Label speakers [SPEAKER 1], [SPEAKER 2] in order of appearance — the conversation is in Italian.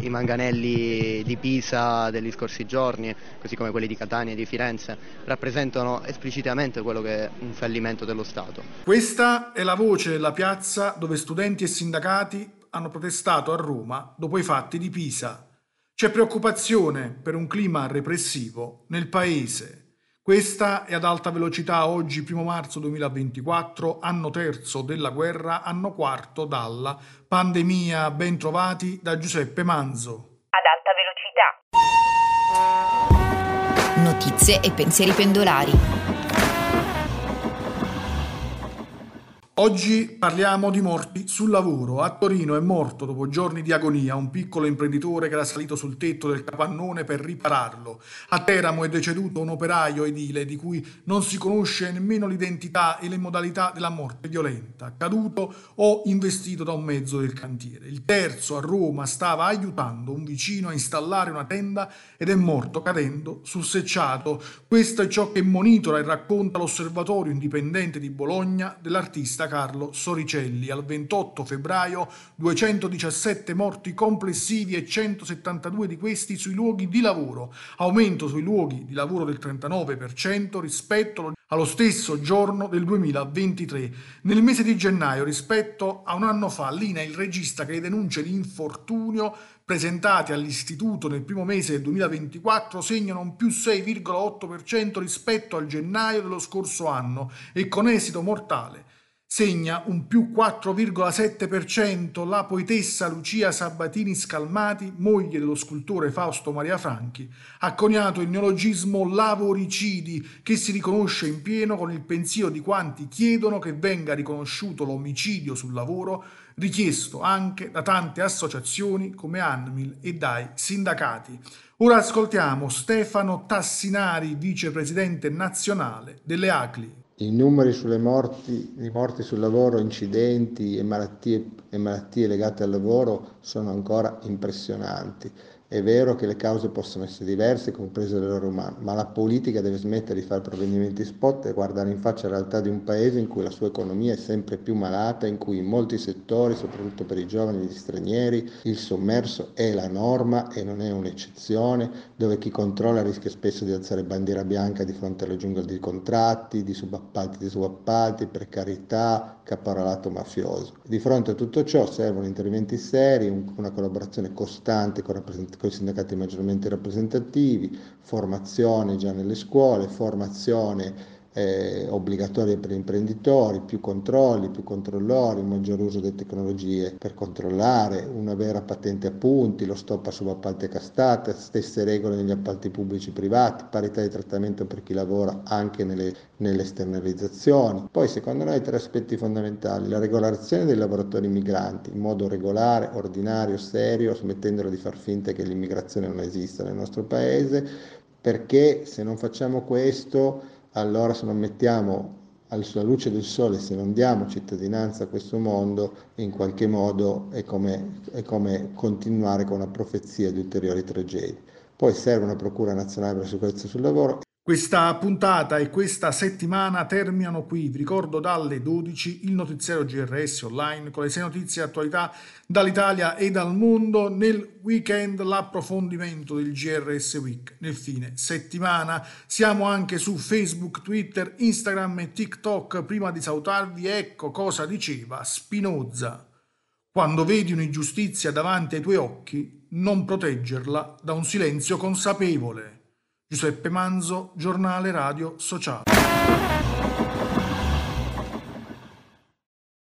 [SPEAKER 1] i manganelli di Pisa degli scorsi giorni, così come quelli di Catania e di Firenze, rappresentano esplicitamente quello che è un fallimento dello Stato.
[SPEAKER 2] Questa è la voce della piazza dove studenti e sindacati hanno protestato a Roma dopo i fatti di Pisa. C'è preoccupazione per un clima repressivo nel paese. Questa è ad alta velocità oggi, 1 marzo 2024, anno terzo della guerra, anno quarto dalla pandemia. Ben trovati da Giuseppe Manzo.
[SPEAKER 3] Ad alta velocità.
[SPEAKER 4] Notizie e pensieri pendolari.
[SPEAKER 2] Oggi parliamo di morti sul lavoro. A Torino è morto dopo giorni di agonia un piccolo imprenditore che era salito sul tetto del capannone per ripararlo. A Teramo è deceduto un operaio edile di cui non si conosce nemmeno l'identità e le modalità della morte violenta, caduto o investito da un mezzo del cantiere. Il terzo a Roma stava aiutando un vicino a installare una tenda ed è morto cadendo sul secciato. Questo è ciò che monitora e racconta l'Osservatorio Indipendente di Bologna dell'artista Carlo Soricelli. Al 28 febbraio 217 morti complessivi e 172 di questi sui luoghi di lavoro, aumento sui luoghi di lavoro del 39% rispetto allo stesso giorno del 2023. Nel mese di gennaio, rispetto a un anno fa, l'INA, il regista che denuncia l'infortunio presentati all'istituto nel primo mese del 2024 segnano un più 6,8% rispetto al gennaio dello scorso anno e con esito mortale segna un più 4,7% la poetessa Lucia Sabatini Scalmati, moglie dello scultore Fausto Maria Franchi, ha coniato il neologismo lavoricidi che si riconosce in pieno con il pensiero di quanti chiedono che venga riconosciuto l'omicidio sul lavoro, richiesto anche da tante associazioni come Anmil e dai sindacati. Ora ascoltiamo Stefano Tassinari, vicepresidente nazionale delle ACLI.
[SPEAKER 5] I numeri sulle morti, morti sul lavoro, incidenti e malattie, e malattie legate al lavoro sono ancora impressionanti è vero che le cause possono essere diverse, comprese l'errore umano, ma la politica deve smettere di fare provvedimenti spot e guardare in faccia la realtà di un paese in cui la sua economia è sempre più malata, in cui in molti settori, soprattutto per i giovani e gli stranieri, il sommerso è la norma e non è un'eccezione, dove chi controlla rischia spesso di alzare bandiera bianca di fronte alle giungle di contratti, di subappalti di subappalti, precarietà, caporalato mafioso. Di fronte a tutto ciò servono interventi seri, una collaborazione costante con con i sindacati maggiormente rappresentativi, formazione già nelle scuole, formazione eh, obbligatorie per gli imprenditori, più controlli, più controllori, maggior uso delle tecnologie per controllare, una vera patente a punti, lo stop a subappalti a castata, stesse regole negli appalti pubblici e privati, parità di trattamento per chi lavora anche nelle, nelle esternalizzazioni. Poi secondo noi tre aspetti fondamentali, la regolazione dei lavoratori migranti in modo regolare, ordinario, serio, smettendolo di far finta che l'immigrazione non esista nel nostro paese, perché se non facciamo questo allora se non mettiamo alla luce del sole, se non diamo cittadinanza a questo mondo, in qualche modo è come, è come continuare con una profezia di ulteriori tragedie. Poi serve una Procura Nazionale per la Sicurezza sul Lavoro
[SPEAKER 2] questa puntata e questa settimana terminano qui. Vi ricordo dalle 12 il notiziario GRS online con le sei notizie e attualità dall'Italia e dal mondo. Nel weekend l'approfondimento del GRS Week. Nel fine settimana siamo anche su Facebook, Twitter, Instagram e TikTok. Prima di salutarvi, ecco cosa diceva Spinoza. Quando vedi un'ingiustizia davanti ai tuoi occhi, non proteggerla da un silenzio consapevole. Giuseppe Manzo, giornale radio sociale.